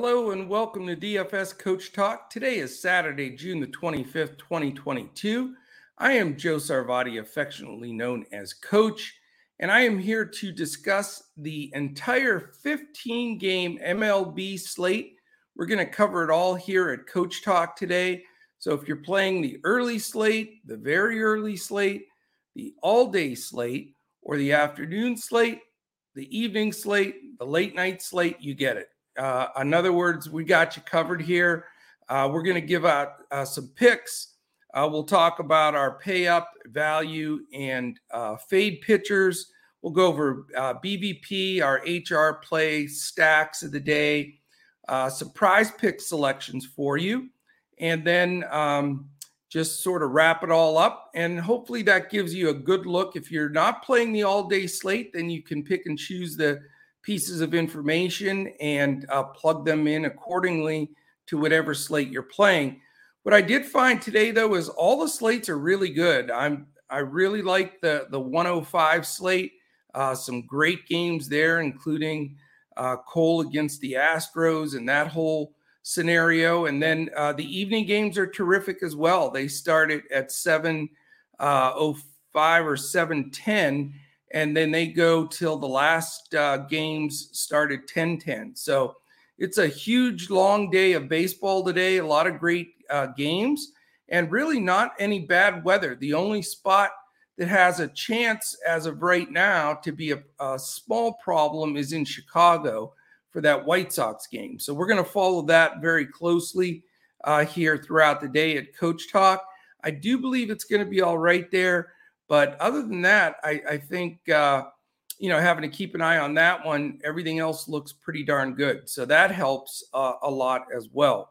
Hello and welcome to DFS Coach Talk. Today is Saturday, June the 25th, 2022. I am Joe Sarvati, affectionately known as Coach, and I am here to discuss the entire 15 game MLB slate. We're going to cover it all here at Coach Talk today. So if you're playing the early slate, the very early slate, the all day slate, or the afternoon slate, the evening slate, the late night slate, you get it. Uh, in other words, we got you covered here. Uh, we're going to give out uh, some picks. Uh, we'll talk about our pay up value and uh, fade pitchers. We'll go over uh, BVP, our HR play stacks of the day, surprise pick selections for you, and then um, just sort of wrap it all up. And hopefully that gives you a good look. If you're not playing the all day slate, then you can pick and choose the pieces of information and uh, plug them in accordingly to whatever slate you're playing. What I did find today, though, is all the slates are really good. I'm I really like the the 105 slate. Uh, some great games there, including uh, Cole against the Astros and that whole scenario. And then uh, the evening games are terrific as well. They started at 7:05 uh, or 7:10 and then they go till the last uh, games start at 10 10. So it's a huge long day of baseball today, a lot of great uh, games, and really not any bad weather. The only spot that has a chance as of right now to be a, a small problem is in Chicago for that White Sox game. So we're going to follow that very closely uh, here throughout the day at Coach Talk. I do believe it's going to be all right there. But other than that, I, I think uh, you know having to keep an eye on that one. Everything else looks pretty darn good, so that helps uh, a lot as well.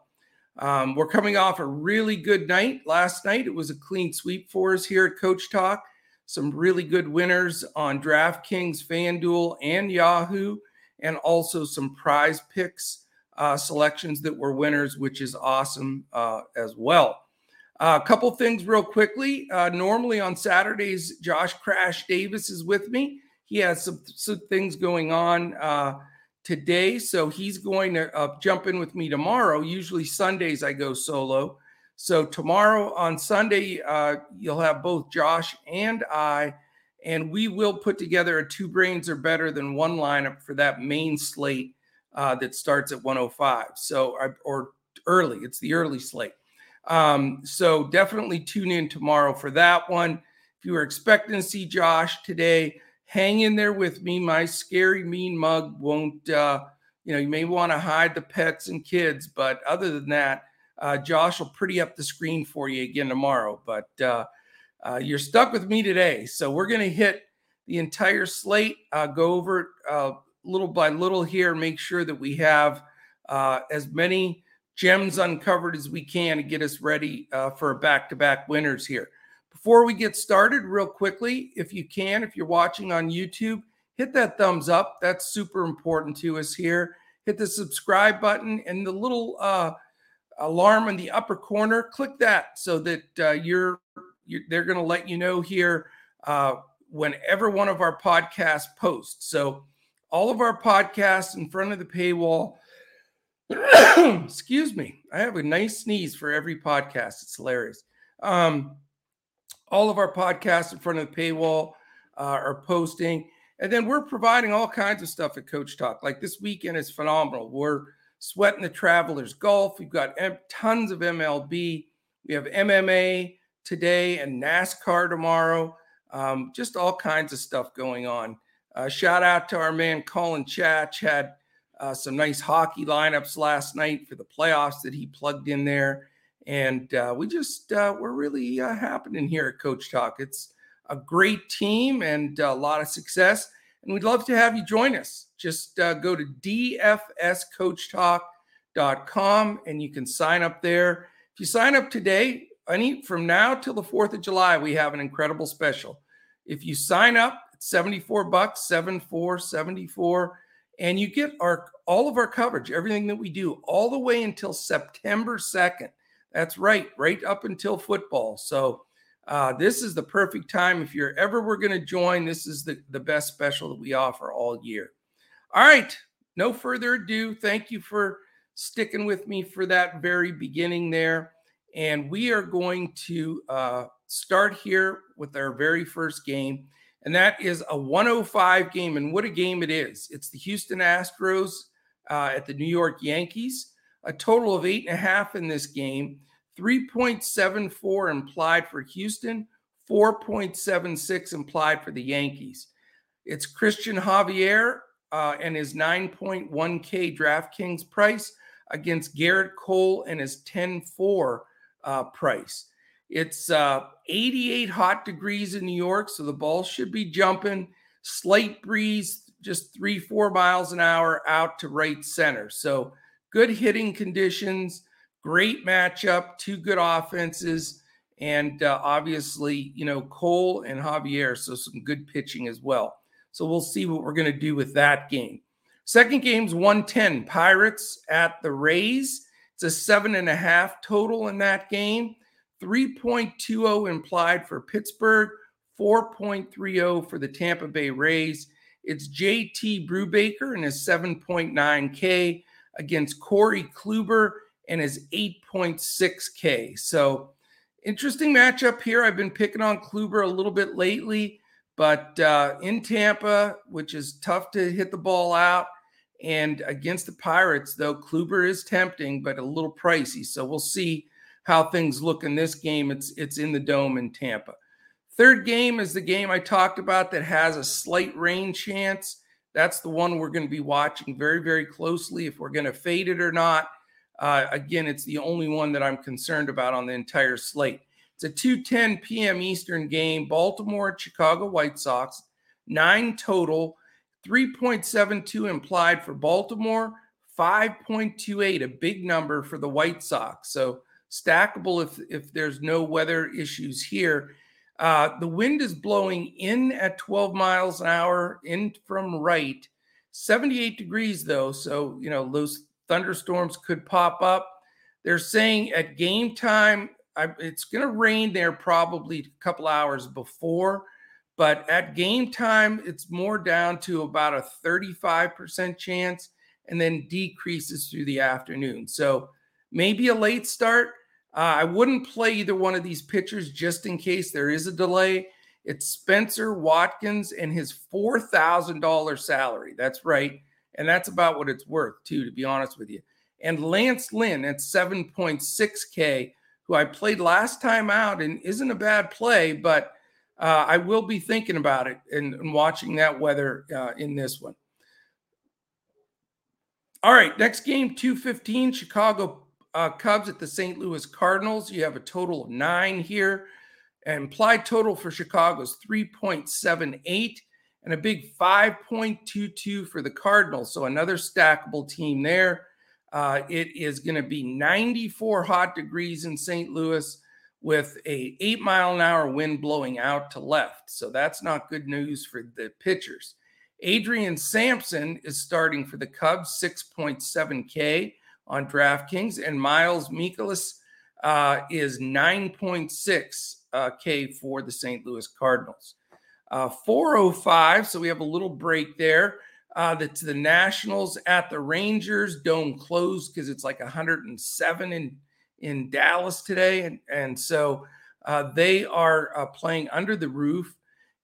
Um, we're coming off a really good night last night. It was a clean sweep for us here at Coach Talk. Some really good winners on DraftKings, FanDuel, and Yahoo, and also some prize picks uh, selections that were winners, which is awesome uh, as well. Uh, a couple things real quickly. Uh, normally on Saturdays, Josh Crash Davis is with me. He has some, some things going on uh, today, so he's going to uh, jump in with me tomorrow. Usually Sundays I go solo. So tomorrow on Sunday, uh, you'll have both Josh and I, and we will put together a two brains are better than one lineup for that main slate uh, that starts at 105. So or early, it's the early slate. Um, so definitely tune in tomorrow for that one. If you were expecting to see Josh today, hang in there with me. My scary mean mug won't, uh, you know, you may want to hide the pets and kids, but other than that, uh, Josh will pretty up the screen for you again tomorrow. But uh, uh, you're stuck with me today. So we're going to hit the entire slate, uh, go over it uh, little by little here, make sure that we have uh, as many gems uncovered as we can to get us ready uh, for back to back winners here. Before we get started, real quickly, if you can, if you're watching on YouTube, hit that thumbs up. That's super important to us here. Hit the subscribe button and the little uh, alarm in the upper corner. Click that so that uh, you're, you're, they're going to let you know here uh, whenever one of our podcasts posts. So all of our podcasts in front of the paywall Excuse me. I have a nice sneeze for every podcast. It's hilarious. Um, all of our podcasts in front of the paywall uh, are posting. And then we're providing all kinds of stuff at Coach Talk. Like this weekend is phenomenal. We're sweating the travelers golf. We've got tons of MLB. We have MMA today and NASCAR tomorrow. Um, just all kinds of stuff going on. Uh, shout out to our man Colin Chatch had uh, some nice hockey lineups last night for the playoffs that he plugged in there. And uh, we just, uh, we're really uh, happening here at Coach Talk. It's a great team and a lot of success. And we'd love to have you join us. Just uh, go to dfscoachtalk.com and you can sign up there. If you sign up today, any from now till the 4th of July, we have an incredible special. If you sign up, it's 74 bucks, 74, 74 and you get our all of our coverage, everything that we do, all the way until September 2nd. That's right, right up until football. So uh, this is the perfect time. If you're ever we're going to join, this is the, the best special that we offer all year. All right, no further ado. Thank you for sticking with me for that very beginning there. And we are going to uh, start here with our very first game. And that is a 105 game. And what a game it is! It's the Houston Astros uh, at the New York Yankees. A total of eight and a half in this game. 3.74 implied for Houston, 4.76 implied for the Yankees. It's Christian Javier uh, and his 9.1K DraftKings price against Gerrit Cole and his 10.4 uh, price. It's uh, 88 hot degrees in New York, so the ball should be jumping. Slight breeze, just three, four miles an hour out to right center. So good hitting conditions, great matchup, two good offenses, and uh, obviously, you know, Cole and Javier, so some good pitching as well. So we'll see what we're going to do with that game. Second game's 110 Pirates at the Rays. It's a seven and a half total in that game. 3.20 implied for Pittsburgh, 4.30 for the Tampa Bay Rays. It's JT Brubaker and his 7.9K against Corey Kluber and his 8.6K. So interesting matchup here. I've been picking on Kluber a little bit lately, but uh, in Tampa, which is tough to hit the ball out, and against the Pirates, though Kluber is tempting, but a little pricey. So we'll see how things look in this game. It's it's in the dome in Tampa. Third game is the game I talked about that has a slight rain chance. That's the one we're going to be watching very, very closely if we're going to fade it or not. Uh, again, it's the only one that I'm concerned about on the entire slate. It's a 2:10 p.m. Eastern game. Baltimore Chicago White Sox, nine total, 3.72 implied for Baltimore, 5.28, a big number for the White Sox. So stackable if if there's no weather issues here. Uh, the wind is blowing in at 12 miles an hour in from right, 78 degrees though. So you know those thunderstorms could pop up. They're saying at game time I, it's going to rain there probably a couple hours before, but at game time it's more down to about a 35% chance and then decreases through the afternoon. So maybe a late start. Uh, I wouldn't play either one of these pitchers just in case there is a delay. It's Spenser Watkins and his $4,000 salary. That's right. And that's about what it's worth, too, to be honest with you. And Lance Lynn at 7.6K, who I played last time out and isn't a bad play, but uh, I will be thinking about it and, and watching that weather uh, in this one. All right, next game, 215, Chicago uh, Cubs at the St. Louis Cardinals. You have a total of nine here. And implied total for Chicago is 3.78 and a big 5.22 for the Cardinals. So another stackable team there. Uh, it is going to be 94 hot degrees in St. Louis with a eight mile an hour wind blowing out to left. So that's not good news for the pitchers. Adrian Sampson is starting for the Cubs, 6.7K on DraftKings, and Miles Mikolas uh, is 9.6 uh, K for the St. Louis Cardinals. Uh, 405, so we have a little break there. Uh, that's the Nationals at the Rangers. Dome closed because it's like 107 in in Dallas today, and and so uh, they are uh, playing under the roof,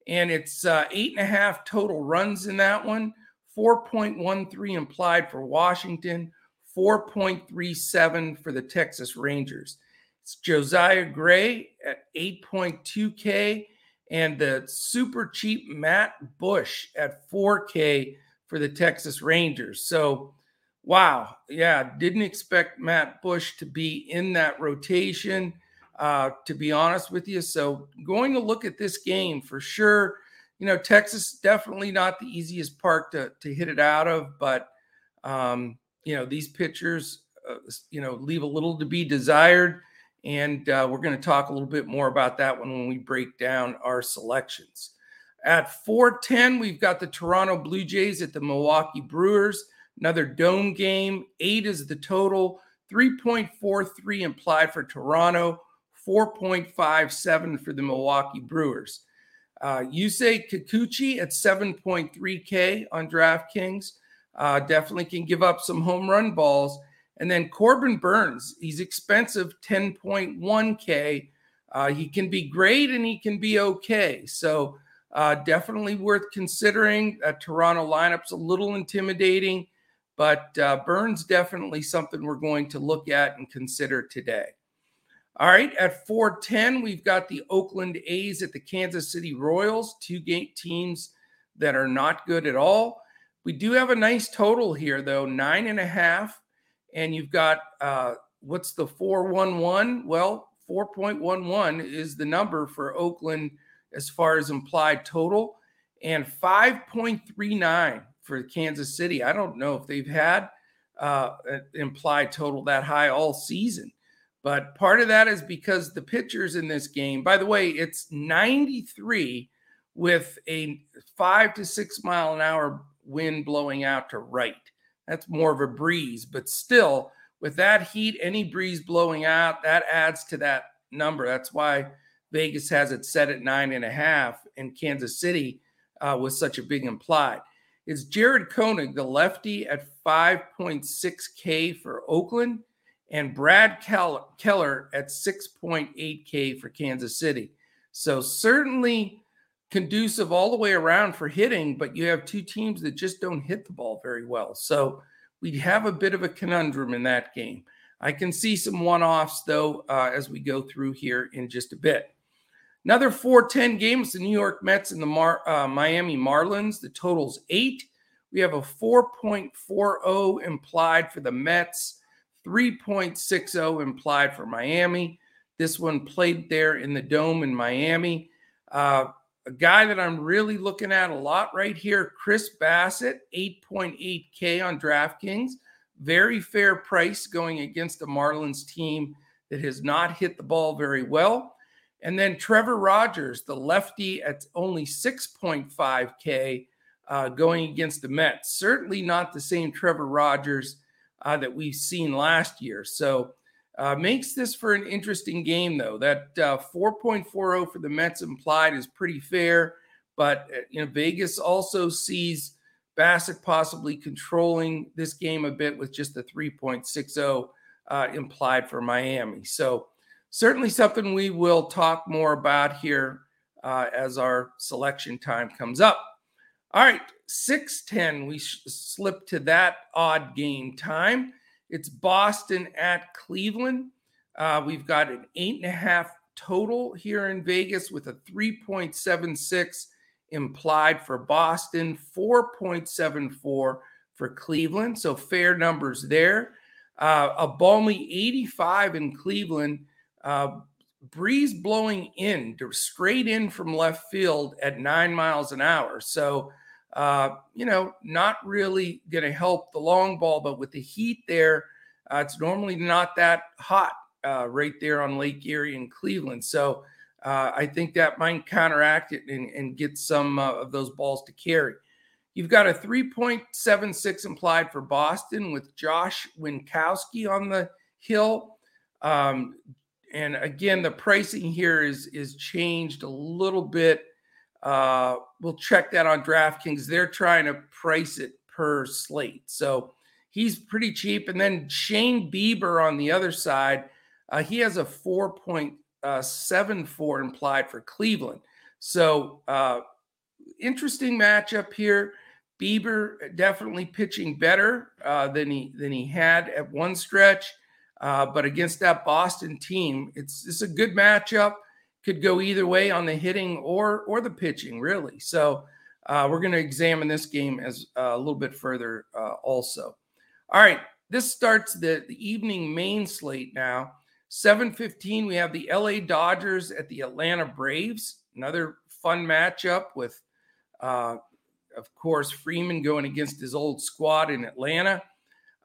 and it's uh, eight and a half total runs in that one. 4.13 implied for Washington, 4.37 for the Texas Rangers. It's Josiah Gray at 8.2K and the super cheap Matt Bush at 4K for the Texas Rangers. So, wow, yeah, didn't expect Matt Bush to be in that rotation, uh, to be honest with you. So, going to look at this game for sure. You know, Texas definitely not the easiest park to, to hit it out of, but um, you know, these pitchers, uh, you know, leave a little to be desired. And uh, we're going to talk a little bit more about that one when we break down our selections. At 410, we've got the Toronto Blue Jays at the Milwaukee Brewers. Another dome game. Eight is the total. 3.43 implied for Toronto, 4.57 for the Milwaukee Brewers. Uh, Yusei Kikuchi at 7.3K on DraftKings uh, definitely can give up some home run balls. And then Corbin Burnes, he's expensive, 10.1K. Uh, he can be great and he can be okay. So uh, definitely worth considering. Uh, Toronto lineup's a little intimidating, but uh, Burnes definitely something we're going to look at and consider today. All right, at 410, we've got the Oakland A's at the Kansas City Royals, two game teams that are not good at all. We do have a nice total here, though, nine and a half. And you've got uh, what's the 411? Well, 4.11 is the number for Oakland as far as implied total, and 5.39 for Kansas City. I don't know if they've had uh, implied total that high all season. But part of that is because the pitchers in this game, by the way, it's 93 with a five to six mile an hour wind blowing out to right. That's more of a breeze, but still, with that heat, any breeze blowing out, that adds to that number. That's why Vegas has it set at nine and a half, and Kansas City uh, such a big implied. Is Jared Koenig, the lefty, at 5.6K for Oakland, and Brad Keller at 6.8K for Kansas City. So certainly conducive all the way around for hitting, but you have two teams that just don't hit the ball very well. So we have a bit of a conundrum in that game. I can see some one offs, though, uh, as we go through here in just a bit. Another 410 games the New York Mets and the Mar- uh, Miami Marlins. The total's eight. We have a 4.40 implied for the Mets, 3.60 implied for Miami. This one played there in the dome in Miami. Uh, a guy that I'm really looking at a lot right here, Chris Bassitt, 8.8K on DraftKings. Very fair price going against a Marlins team that has not hit the ball very well. And then Trevor Rogers, the lefty at only 6.5K uh, going against the Mets. Certainly not the same Trevor Rogers uh, that we've seen last year. So uh, makes this for an interesting game, though. That uh, 4.40 for the Mets implied is pretty fair, but uh, you know Vegas also sees Bassitt possibly controlling this game a bit with just the 3.60 uh, implied for Miami. So certainly something we will talk more about here uh, as our selection time comes up. All right, 610, we sh- slip to that odd game time. It's Boston at Cleveland. Uh, we've got an eight and a half total here in Vegas with a 3.76 implied for Boston, 4.74 for Cleveland. So fair numbers there. Uh, a balmy 85 in Cleveland. Uh, breeze blowing in straight in from left field at nine miles an hour. So uh, you know, not really going to help the long ball, but with the heat there, uh, it's normally not that hot uh, right there on Lake Erie in Cleveland. So uh, I think that might counteract it and, and get some uh, of those balls to carry. You've got a 3.76 implied for Boston with Josh Winckowski on the hill. Um, and again, the pricing here is is changed a little bit uh, we'll check that on DraftKings. They're trying to price it per slate. So he's pretty cheap. And then Shane Bieber on the other side, uh, he has a 4.74 implied for Cleveland. So uh, interesting matchup here. Bieber definitely pitching better uh, than he than he had at one stretch, uh, but against that Boston team, it's it's a good matchup could go either way on the hitting or or the pitching, really. So uh, we're going to examine this game as uh, a little bit further uh, also. All right, this starts the, the evening main slate now. 7:15, we have the LA Dodgers at the Atlanta Braves. Another fun matchup with, uh, of course, Freeman going against his old squad in Atlanta.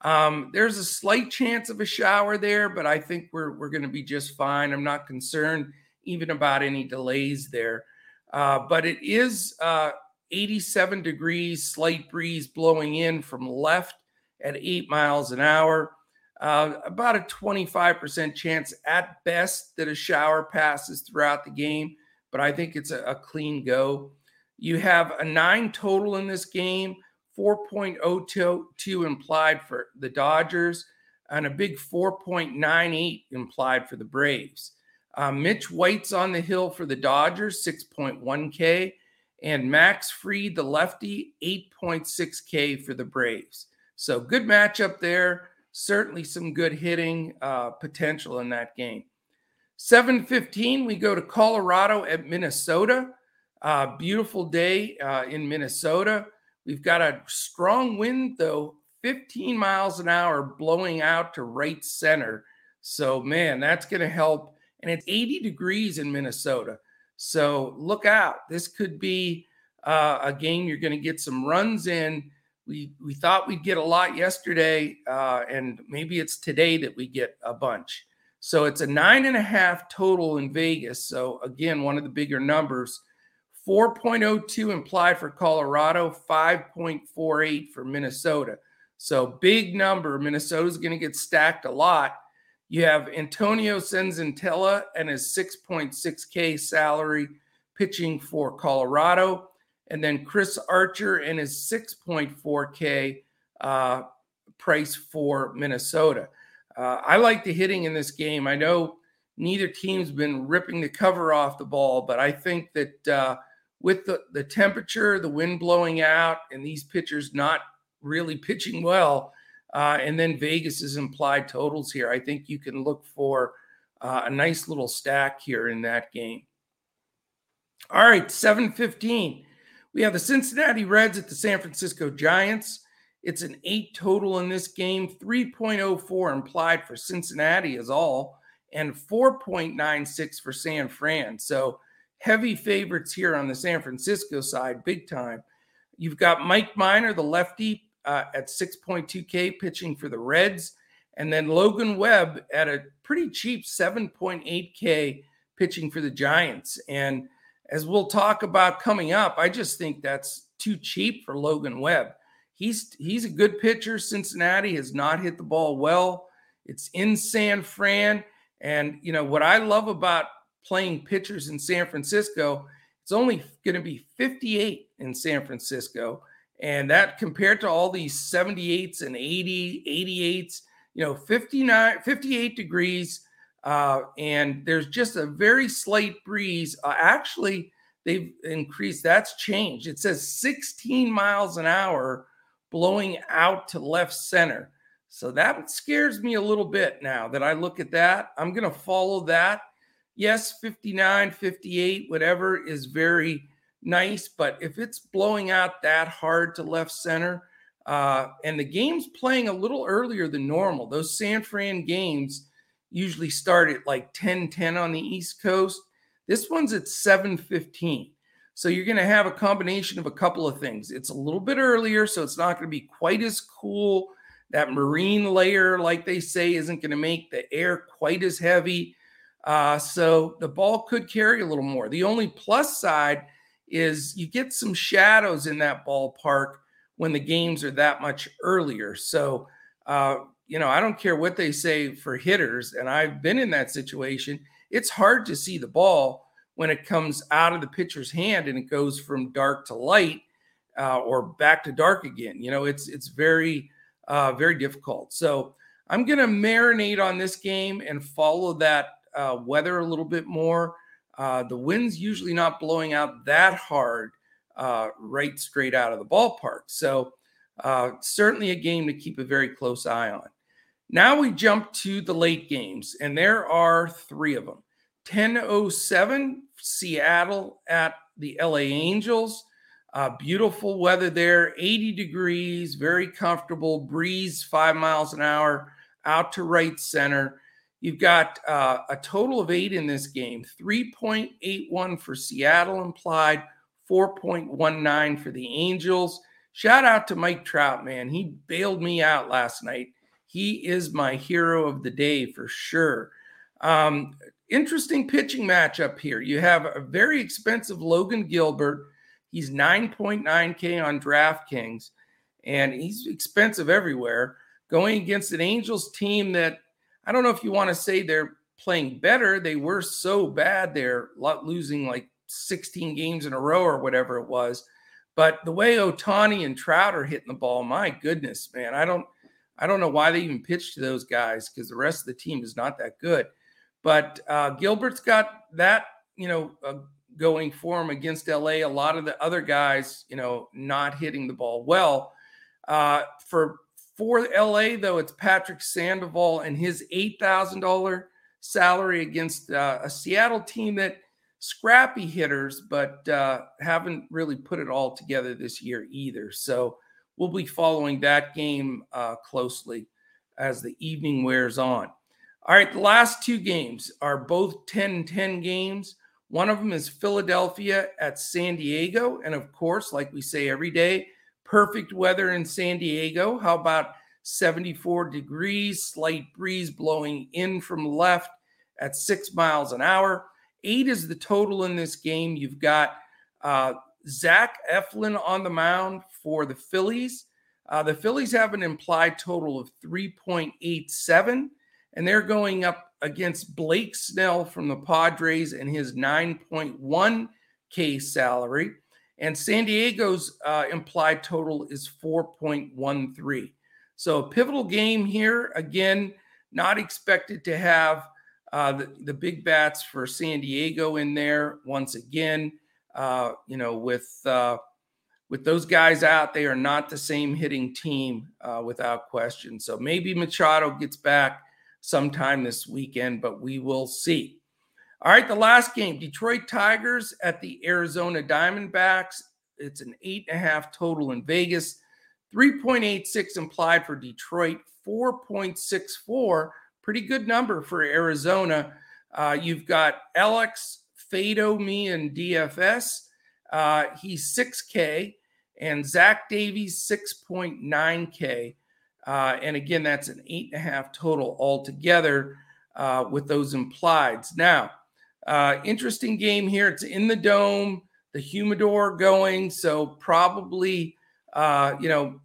Um, there's a slight chance of a shower there, but I think we're we're going to be just fine. I'm not concerned even about any delays there. Uh, but it is uh, 87 degrees, slight breeze blowing in from left at eight miles an hour. Uh, about a 25% chance at best that a shower passes throughout the game, but I think it's a, a clean go. You have a nine total in this game, 4.02 implied for the Dodgers. and a big 4.98 implied for the Braves. Uh, Mitch White's on the hill for the Dodgers, 6.1K, and Max Fried, the lefty, 8.6K for the Braves. So good matchup there. Certainly some good hitting uh, potential in that game. 7:15, we go to Colorado at Minnesota. Uh, beautiful day uh, in Minnesota. We've got a strong wind, though, 15 miles an hour blowing out to right center. So, man, that's going to help. And it's 80 degrees in Minnesota. So, look out. This could be uh, a game you're going to get some runs in. We, we thought we'd get a lot yesterday, uh, and maybe it's today that we get a bunch. So, it's a nine and a half total in Vegas. So, again, one of the bigger numbers. 4.02 implied for Colorado, 5.48 for Minnesota. So big number. Minnesota's going to get stacked a lot. You have Antonio Senzatela and his 6.6K salary pitching for Colorado. And then Chris Archer and his 6.4K uh, price for Minnesota. Uh, I like the hitting in this game. I know neither team's been ripping the cover off the ball, but I think that uh, with the, the temperature, the wind blowing out, and these pitchers not really pitching well. Uh, and then Vegas's implied totals here. I think you can look for uh, a nice little stack here in that game. All right, 715. We have the Cincinnati Reds at the San Francisco Giants. It's an eight total in this game, 3.04 implied for Cincinnati is all, and 4.96 for San Fran. So heavy favorites here on the San Francisco side, big time. You've got Mike Minor, the lefty, uh, at 6.2K pitching for the Reds. And then Logan Webb at a pretty cheap 7.8K pitching for the Giants. And as we'll talk about coming up, I just think that's too cheap for Logan Webb. He's he's a good pitcher. Cincinnati has not hit the ball well. It's in San Fran. And you know what I love about playing pitchers in San Francisco, it's only going to be 58 in San Francisco. And that compared to all these 78s and 80, 88s, you know, 59, 58 degrees. Uh, and there's just a very slight breeze. Uh, actually, they've increased, that's changed. It says 16 miles an hour blowing out to left center. So that scares me a little bit now that I look at that. I'm going to follow that. Yes, 59, 58, whatever is very nice, but if it's blowing out that hard to left center, uh, and the game's playing a little earlier than normal, those San Fran games usually start at like 10 10 on the East Coast. This one's at 7 15. So you're going to have a combination of a couple of things. It's a little bit earlier, so it's not going to be quite as cool. That marine layer, like they say, isn't going to make the air quite as heavy. Uh, so the ball could carry a little more. The only plus side is you get some shadows in that ballpark when the games are that much earlier. So, uh, you know, I don't care what they say for hitters, and I've been in that situation. It's hard to see the ball when it comes out of the pitcher's hand and it goes from dark to light uh, or back to dark again. You know, it's it's very uh, very difficult. So I'm going to marinate on this game and follow that uh, weather a little bit more. Uh, the wind's usually not blowing out that hard uh, right straight out of the ballpark. So, uh, certainly a game to keep a very close eye on. Now we jump to the late games, and there are three of them 1007, Seattle at the LA Angels. Uh, beautiful weather there, 80 degrees, very comfortable, breeze five miles an hour out to right center. You've got uh, a total of eight in this game 3.81 for Seattle implied, 4.19 for the Angels. Shout out to Mike Trout, man. He bailed me out last night. He is my hero of the day for sure. Um, interesting pitching matchup here. You have a very expensive Logan Gilbert. He's 9.9K on DraftKings, and he's expensive everywhere. Going against an Angels team that I don't know if you want to say they're playing better. They were so bad they're losing like 16 games in a row or whatever it was. But the way Ohtani and Trout are hitting the ball, my goodness, man, I don't, I don't know why they even pitched to those guys because the rest of the team is not that good. But uh, Gilbert's got that, you know, uh, going for him against LA. A lot of the other guys, you know, not hitting the ball well. Uh, for for LA, though, it's Patrick Sandoval and his eight thousand dollar salary against uh, a Seattle team that scrappy hitters, but uh, haven't really put it all together this year either. So we'll be following that game uh, closely as the evening wears on. All right, the last two games are both 10 10 games. One of them is Philadelphia at San Diego. And of course, like we say every day, perfect weather in San Diego. How about 74 degrees, slight breeze blowing in from left at six miles an hour? Eight is the total in this game. You've got uh, Zach Eflin on the mound for the Phillies. Uh, the Phillies have an implied total of 3.87, and they're going up against Blake Snell from the Padres and his 9.1K salary. And San Diego's uh, implied total is 4.13. So, a pivotal game here. Again, not expected to have uh, the, the big bats for San Diego in there once again. Uh, you know, with uh, with those guys out, they are not the same hitting team uh, without question. So maybe Machado gets back sometime this weekend, but we will see. All right, the last game Detroit Tigers at the Arizona Diamondbacks. It's an eight and a half total in Vegas, 3.86 implied for Detroit, 4.64 pretty good number for Arizona. Uh, you've got Alex Faedo, me, and DFS. Uh, he's 6K, and Zach Davies 6.9K. Uh, and again, that's an eight and a half total altogether uh, with those implieds. Now, uh, interesting game here. It's in the dome, the humidor going, so probably uh, you know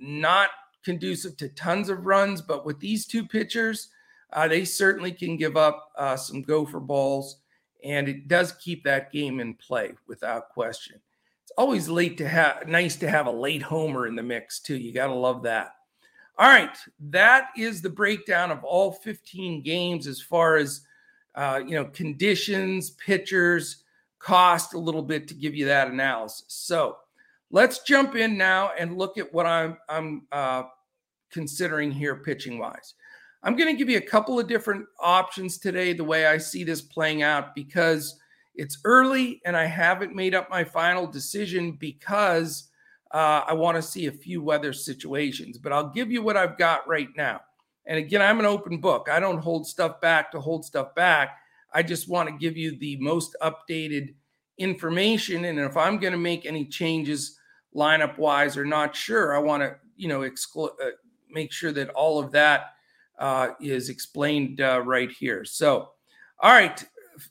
not conducive to tons of runs. But with these two pitchers, uh, they certainly can give up uh, some gopher balls, and it does keep that game in play without question. It's always late to have nice to have a late homer in the mix too. You got to love that. All right, that is the breakdown of all 15 games as far as uh, you know conditions, pitchers, cost a little bit to give you that analysis. So let's jump in now and look at what I'm I'm uh, considering here pitching wise. I'm going to give you a couple of different options today, the way I see this playing out, because it's early and I haven't made up my final decision because uh, I want to see a few weather situations. But I'll give you what I've got right now. And again, I'm an open book. I don't hold stuff back to hold stuff back. I just want to give you the most updated information. And if I'm going to make any changes lineup wise or not sure, I want to, you know, exclude, uh, make sure that all of that uh, is explained uh, right here. So, all right,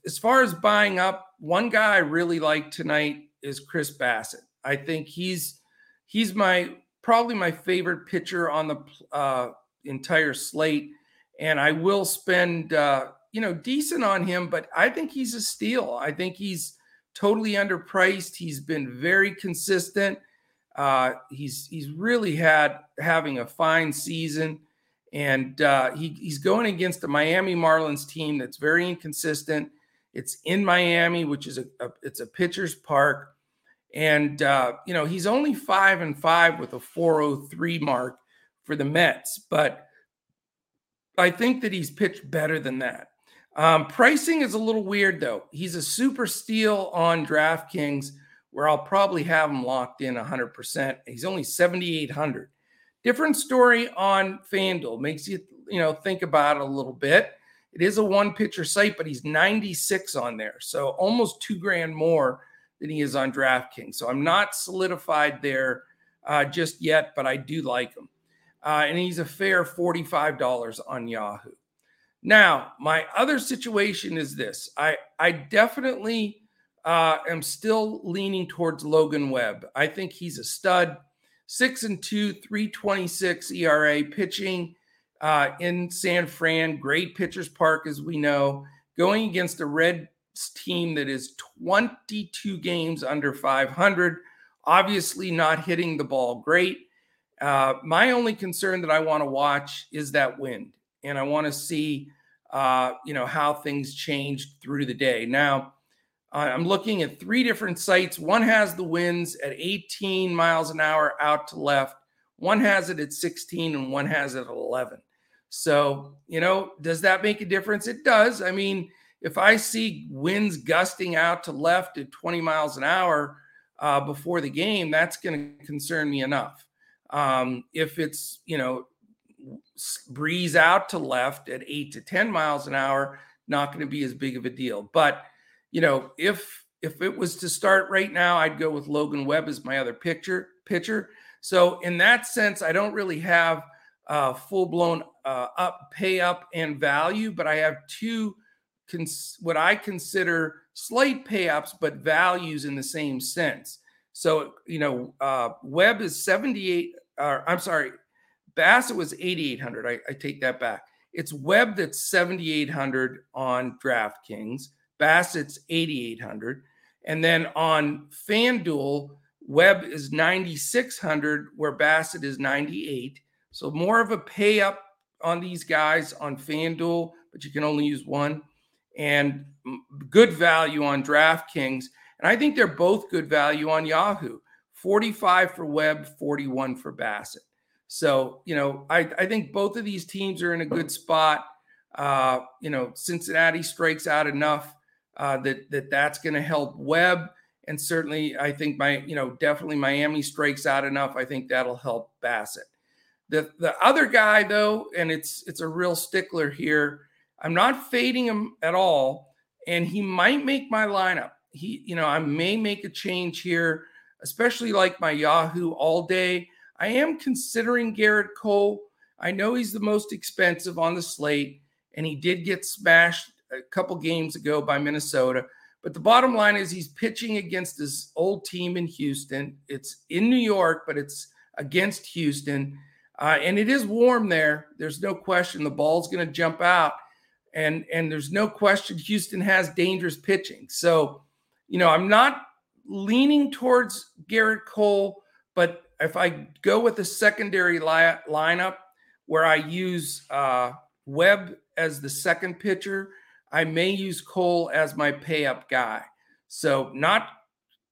as far as buying up, one guy I really like tonight is Chris Bassitt. I think he's he's my probably my favorite pitcher on the uh, entire slate, and I will spend uh, you know decent on him, but I think he's a steal. I think he's totally underpriced. He's been very consistent. Uh, he's he's really had having a fine season and uh, he, he's going against the Miami Marlins team that's very inconsistent. It's in Miami, which is a, a it's a pitcher's park, and uh, you know he's only five and five with a 403 mark for the Mets, but I think that he's pitched better than that. Um, pricing is a little weird though. He's a super steal on DraftKings, where I'll probably have him locked in 100%. He's only 7,800. Different story on FanDuel. Makes you, you know, think about it a little bit. It is a one pitcher site, but he's 96 on there. So almost two grand more than he is on DraftKings. So I'm not solidified there uh, just yet, but I do like him. Uh, and he's a fair $45 on Yahoo. Now, my other situation is this I, I definitely uh, am still leaning towards Logan Webb. I think he's a stud six and two, 326 ERA, pitching uh, in San Fran, great pitchers park, as we know, going against a Reds team that is 22 games under 500, obviously not hitting the ball great. Uh, my only concern that I want to watch is that wind, and I want to see, uh, you know, how things change through the day. Now, I'm looking at three different sites. One has the winds at 18 miles an hour out to left. One has it at 16, and one has it at 11. So, you know, does that make a difference? It does. I mean, if I see winds gusting out to left at 20 miles an hour uh, before the game, that's going to concern me enough. Um, if it's, you know, breeze out to left at eight to 10 miles an hour, not going to be as big of a deal. But, you know, if if it was to start right now, I'd go with Logan Webb as my other pitcher pitcher. So in that sense, I don't really have uh, full blown uh, up pay up and value, but I have two cons- what I consider slight pay ups, but values in the same sense. So you know, uh, Webb is seventy eight. Uh, I'm sorry, Bassitt was eighty eight hundred. I, I take that back. It's Webb that's seventy eight hundred on DraftKings. Bassitt's eighty eight hundred, and then on FanDuel. Webb is 9,600, where Bassitt is 98. So more of a pay up on these guys on FanDuel, but you can only use one, and good value on DraftKings. And I think they're both good value on Yahoo 45 for Webb, 41 for Bassitt. So, you know, I, I think both of these teams are in a good spot. Uh, you know, Cincinnati strikes out enough uh, that, that that's going to help Webb. And certainly, I think my, you know, definitely Miami strikes out enough. I think that'll help Bassitt. The the other guy though, and it's it's a real stickler here. I'm not fading him at all, and he might make my lineup. He, you know, I may make a change here, especially like my Yahoo all day. I am considering Gerrit Cole. I know he's the most expensive on the slate, and he did get smashed a couple games ago by Minnesota. But the bottom line is he's pitching against his old team in Houston. It's in New York, but it's against Houston. Uh, and it is warm there. There's no question the ball's going to jump out, and and there's no question Houston has dangerous pitching. So, you know, I'm not leaning towards Gerrit Cole, but if I go with a secondary li- lineup where I use uh, Webb as the second pitcher, I may use Cole as my pay up guy. So, not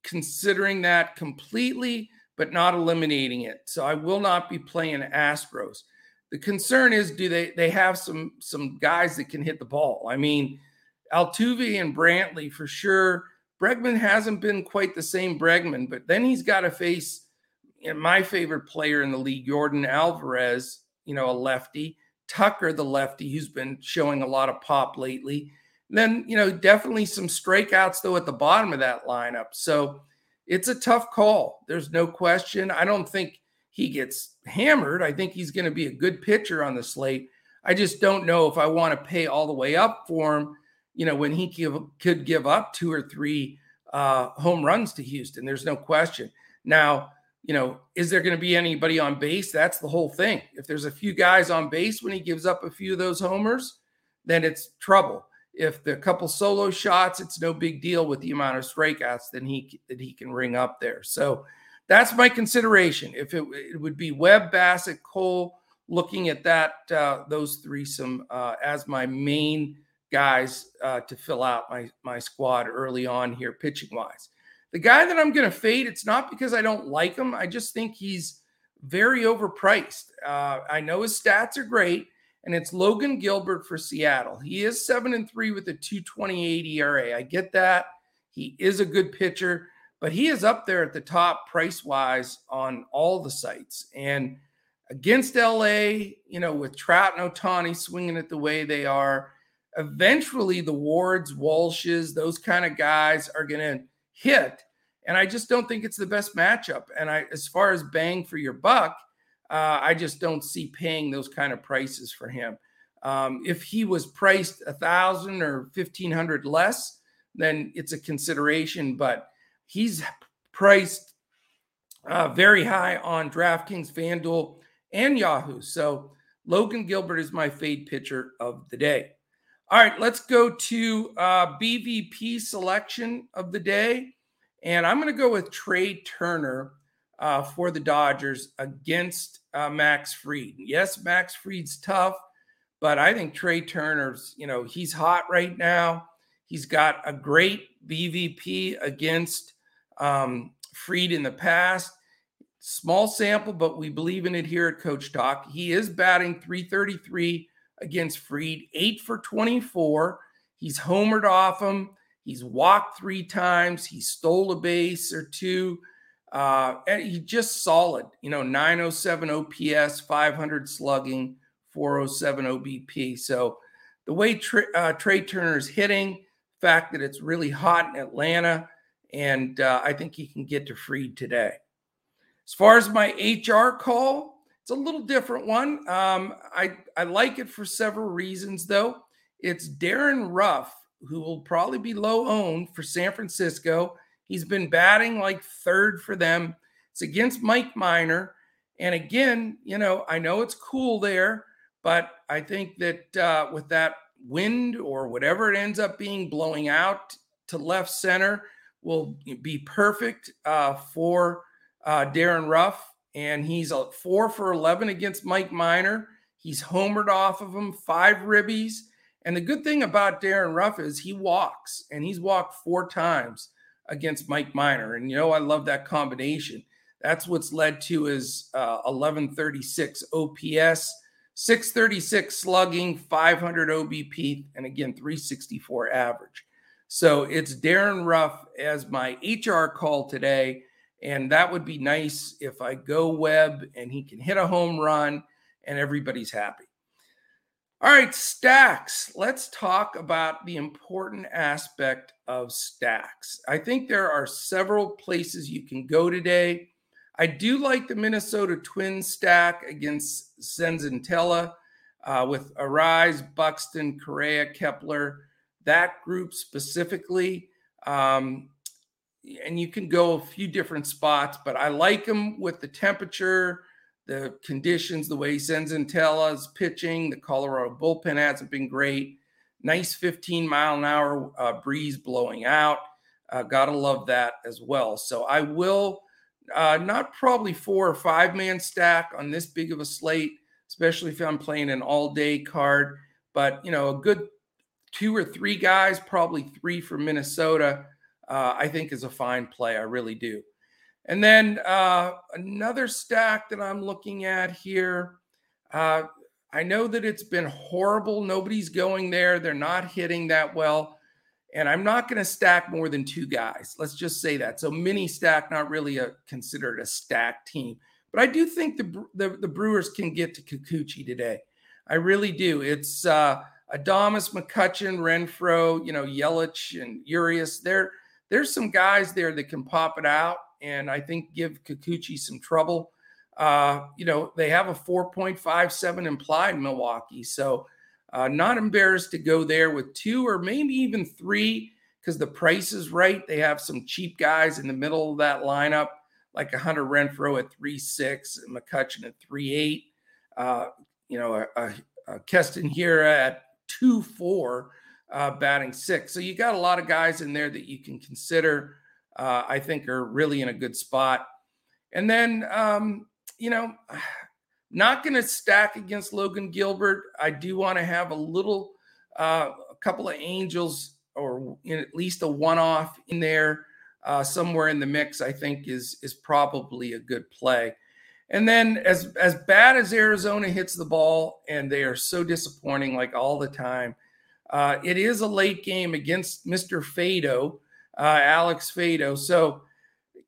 considering that completely, but not eliminating it. So I will not be playing Astros. The concern is, do they they have some some guys that can hit the ball? I mean, Altuve and Brantley for sure. Bregman hasn't been quite the same Bregman, but then he's got to face you know, my favorite player in the league, Jordan Alvarez, you know, a lefty, Tucker, the lefty, who's been showing a lot of pop lately. And then, you know, definitely some strikeouts though at the bottom of that lineup. So it's a tough call. There's no question. I don't think he gets hammered. I think he's going to be a good pitcher on the slate. I just don't know if I want to pay all the way up for him, you know, when he give, could give up two or three uh, home runs to Houston. There's no question. Now, you know, is there going to be anybody on base? That's the whole thing. If there's a few guys on base when he gives up a few of those homers, then it's trouble if the couple solo shots, it's no big deal with the amount of strikeouts that he that he can ring up there. So that's my consideration. If it, it would be Webb, Bassitt, Cole, looking at that uh, those three some uh, as my main guys uh, to fill out my my squad early on here pitching wise. The guy that I'm going to fade, it's not because I don't like him. I just think he's very overpriced. Uh, I know his stats are great and it's Logan Gilbert for Seattle. He is seven and three with a 228 ERA. I get that. He is a good pitcher, but he is up there at the top price wise on all the sites. And against LA, you know, with Trout and Ohtani swinging it the way they are, eventually the Wards, Walshes, those kind of guys are going to hit. And I just don't think it's the best matchup. And I, as far as bang for your buck, uh, I just don't see paying those kind of prices for him. Um, if he was priced a thousand or fifteen hundred less, then it's a consideration. But he's priced uh, very high on DraftKings, FanDuel, and Yahoo. So Logan Gilbert is my fade pitcher of the day. All right, let's go to uh, BVP selection of the day. And I'm going to go with Trea Turner uh, for the Dodgers against uh, Max Fried. Yes, Max Fried's tough, but I think Trea Turner's, you know, he's hot right now. He's got a great BVP against um, Fried in the past. Small sample, but we believe in it here at Coach Talk. He is batting 333 against Fried, eight for 24. He's homered off him. He's walked three times. He stole a base or two. Uh, and he just solid, you know, 907 OPS, 500 slugging, 407 OBP. So the way Trea, uh, Trea Turner is hitting, fact that it's really hot in Atlanta, and uh, I think he can get to Fried today. As far as my HR call, it's a little different one. Um, I I like it for several reasons, though. It's Darin Ruf who will probably be low owned for San Francisco. He's been batting like third for them. It's against Mike Minor. And again, you know, I know it's cool there, but I think that uh, with that wind or whatever it ends up being blowing out to left center will be perfect uh, for uh, Darin Ruf. And he's a four for 11 against Mike Minor. He's homered off of him, five ribbies. And the good thing about Darin Ruf is he walks, and he's walked four times against Mike Minor. And you know, I love that combination. That's what's led to his uh, 1136 OPS, 636 slugging, 500 OBP, and again, 364 average. So it's Darin Ruf as my HR call today. And that would be nice if I go web and he can hit a home run and everybody's happy. All right, stacks. Let's talk about the important aspect of stacks. I think there are several places you can go today. I do like the Minnesota Twins stack against Senzatela uh, with Arraez, Buxton, Correa, Kepler, that group specifically. Um, and you can go a few different spots, but I like him with the temperature the conditions, the way Senzatela is pitching, the Colorado bullpen hasn't been great. Nice 15 mile an hour uh, breeze blowing out. Uh, gotta love that as well. So I will uh, not probably four or five man stack on this big of a slate, especially if I'm playing an all day card. But you know, a good two or three guys, probably three for Minnesota, uh, I think is a fine play. I really do. And then uh, another stack that I'm looking at here. Uh, I know that it's been horrible. Nobody's going there. They're not hitting that well. And I'm not going to stack more than two guys. Let's just say that. So mini stack, not really a considered a stack team. But I do think the, the, the Brewers can get to Kikuchi today. I really do. It's uh, Adames, McCutchen, Renfroe, you know, Yelich, and Urias. There, there's some guys there that can pop it out and I think give Kikuchi some trouble. Uh, you know, they have a 4.57 implied Milwaukee. So uh, not embarrassed to go there with two or maybe even three because the price is right. They have some cheap guys in the middle of that lineup, like a Hunter Renfroe at 3.6, McCutchen at 3.8, uh, you know, a, a, a Keston Hiura at 2.4, uh, batting six. So you got a lot of guys in there that you can consider uh, I think are really in a good spot. And then, um, you know, not going to stack against Logan Gilbert. I do want to have a little, uh, a couple of angels or at least a one-off in there uh, somewhere in the mix. I think is is probably a good play. And then, as as bad as Arizona hits the ball, and they are so disappointing, like all the time, uh, it is a late game against Mister Faedo, uh, Alex Faedo. So,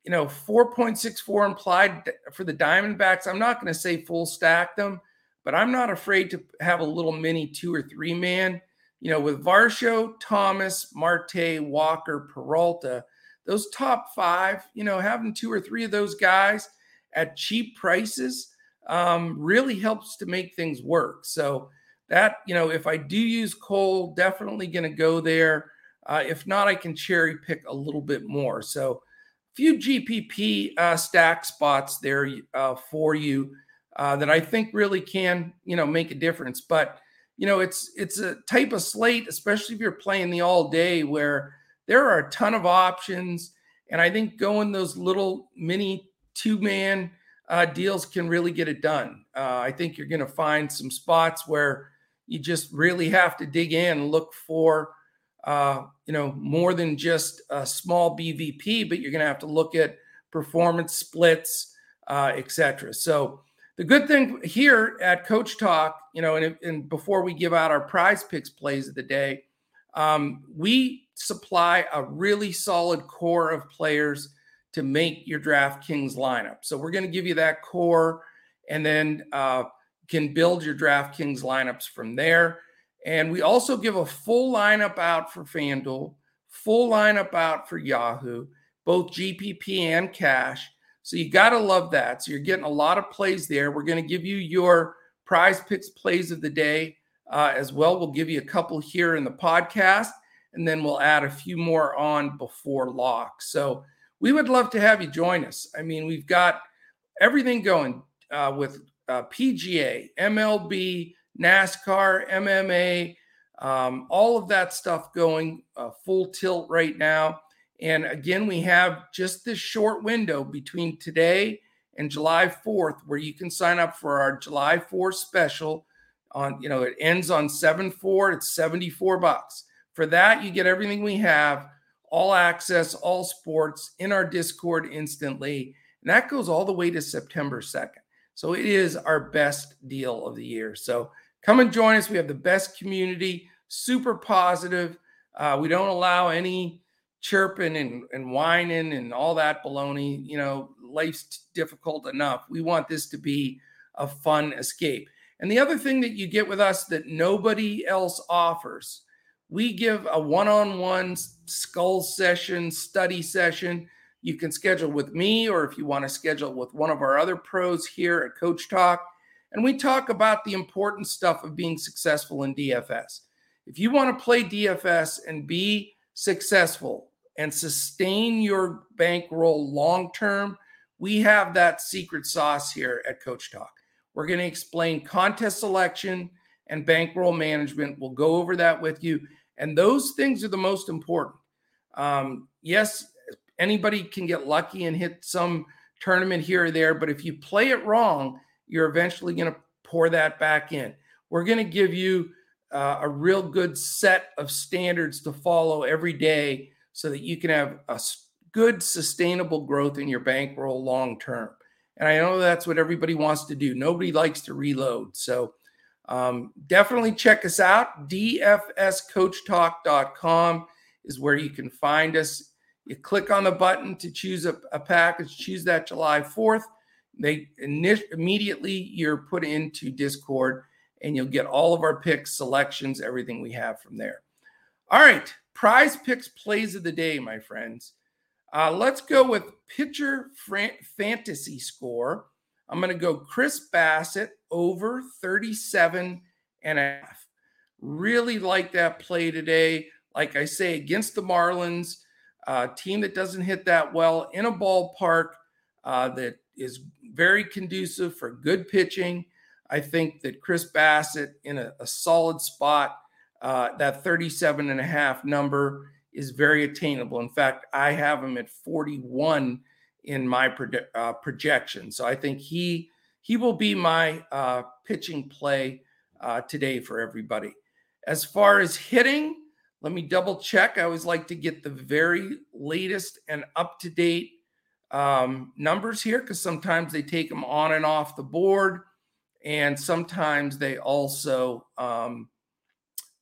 you know, 4.64 implied for the Diamondbacks. I'm not going to say full stack them, but I'm not afraid to have a little mini two or three man. You know, with Varsho, Thomas, Marte, Walker, Peralta, those top five, you know, having two or three of those guys at cheap prices um, really helps to make things work. So, that, you know, if I do use Cole definitely going to go there. Uh, if not, I can cherry pick a little bit more. So, a few GPP uh, stack spots there uh, for you uh, that I think really can, you know, make a difference. But you know, it's it's a type of slate, especially if you're playing the all day, where there are a ton of options, and I think going those little mini two man uh, deals can really get it done. Uh, I think you're going to find some spots where you just really have to dig in and look for, uh, you know, more than just a small BVP, but you're going to have to look at performance splits, uh, etc. So the good thing here at Coach Talk, you know, and, and before we give out our PrizePicks plays of the day, um, we supply a really solid core of players to make your DraftKings lineup. So we're going to give you that core and then uh, can build your DraftKings lineups from there. And we also give a full lineup out for FanDuel, full lineup out for Yahoo, both GPP and cash. So you got to love that. So you're getting a lot of plays there. We're going to give you your PrizePicks plays of the day uh, as well. We'll give you a couple here in the podcast, and then we'll add a few more on before lock. So we would love to have you join us. I mean, we've got everything going uh, with uh, PGA, MLB, NASCAR, MMA, um, all of that stuff going uh, full tilt right now. And again, we have just this short window between today and July 4th where you can sign up for our July 4th special on, you know, it ends on 7-4, it's 74 bucks. For that, you get everything we have all access, all sports in our Discord instantly. And that goes all the way to September 2nd. So it is our best deal of the year. So come and join us. We have the best community, super positive. Uh, we don't allow any chirping and, and whining and all that baloney. You know, life's difficult enough. We want this to be a fun escape. And the other thing that you get with us that nobody else offers we give a one-on-one skull session, study session. You can schedule with me, or if you want to schedule with one of our other pros here at Coach Talk. And we talk about the important stuff of being successful in DFS. If you want to play DFS and be successful and sustain your bankroll long term, we have that secret sauce here at Coach Talk. We're going to explain contest selection and bankroll management. We'll go over that with you. And those things are the most important. Um, yes, anybody can get lucky and hit some tournament here or there, but if you play it wrong, you're eventually going to pour that back in. We're going to give you uh, a real good set of standards to follow every day so that you can have a good, sustainable growth in your bankroll long term. And I know that's what everybody wants to do. Nobody likes to reload. So um, definitely check us out. DFSCoachTalk.com is where you can find us. You click on the button to choose a, a package, choose that July 4th. They immediately you're put into Discord and you'll get all of our picks, selections, everything we have from there. All right, PrizePicks plays of the day, my friends. Uh, let's go with pitcher fantasy score. I'm going to go Chris Bassitt over 37 and a half. Really like that play today. Like I say, against the Marlins, uh, team that doesn't hit that well in a ballpark uh, that is very conducive for good pitching. I think that Chris Bassitt in a, a solid spot, uh, that 37 and a half number is very attainable. In fact, I have him at 41 in my uh, projection. So I think he he will be my uh, pitching play uh, today for everybody. As far as hitting, let me double check. I always like to get the very latest and up to date um, numbers here because sometimes they take them on and off the board, and sometimes they also um,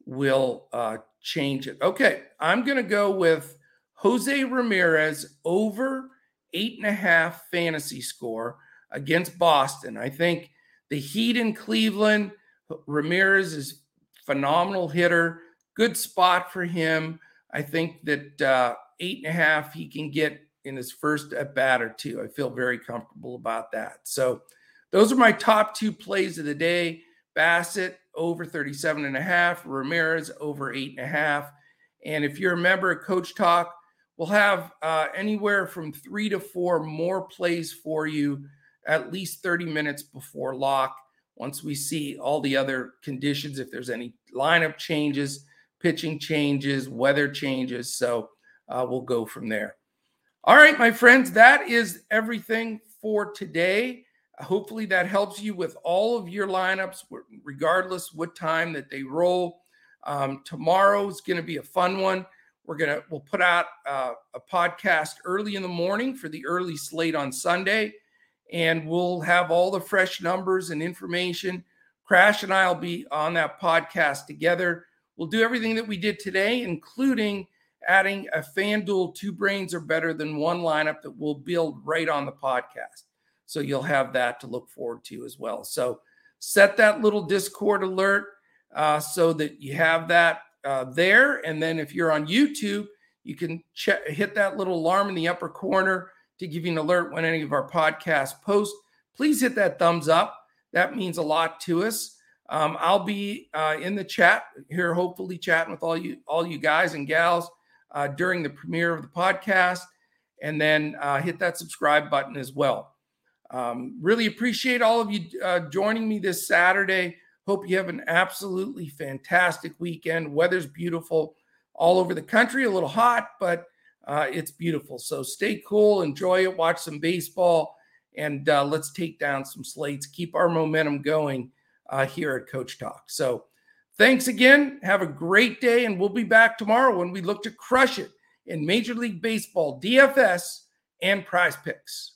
will uh, change it. Okay, I'm going to go with Jose Ramirez over eight and a half fantasy score against Boston. I think the Heat in Cleveland, Ramirez is phenomenal hitter, good spot for him. I think that uh, eight and a half he can get in his first at bat or two. I feel very comfortable about that. So those are my top two plays of the day. Bassitt over 37 and a half, Ramirez over eight and a half. And if you're a member of Coach Talk, we'll have uh, anywhere from three to four more plays for you at least 30 minutes before lock. Once we see all the other conditions, if there's any lineup changes, pitching changes, weather changes. So uh, we'll go from there. All right, my friends, that is everything for today. Hopefully that helps you with all of your lineups, regardless what time that they roll. Um, tomorrow is going to be a fun one. We're gonna we'll put out uh, a podcast early in the morning for the early slate on Sunday, and we'll have all the fresh numbers and information. Crash and I will be on that podcast together. We'll do everything that we did today, including adding a FanDuel two brains are better than one lineup that we'll build right on the podcast. So you'll have that to look forward to as well. So set that little Discord alert uh, so that you have that uh, there. And then if you're on YouTube, you can check, hit that little alarm in the upper corner to give you an alert when any of our podcasts post. Please hit that thumbs up. That means a lot to us. Um, I'll be uh, in the chat here, hopefully chatting with all you all you guys and gals uh, during the premiere of the podcast, and then uh, hit that subscribe button as well. Um, really appreciate all of you uh, joining me this Saturday. Hope you have an absolutely fantastic weekend. Weather's beautiful all over the country, a little hot, but uh, it's beautiful. So stay cool, enjoy it, watch some baseball, and uh, let's take down some slates, keep our momentum going uh, here at Coach Talk. So thanks again. Have a great day, and we'll be back tomorrow when we look to crush it in Major League Baseball, DFS, and PrizePicks.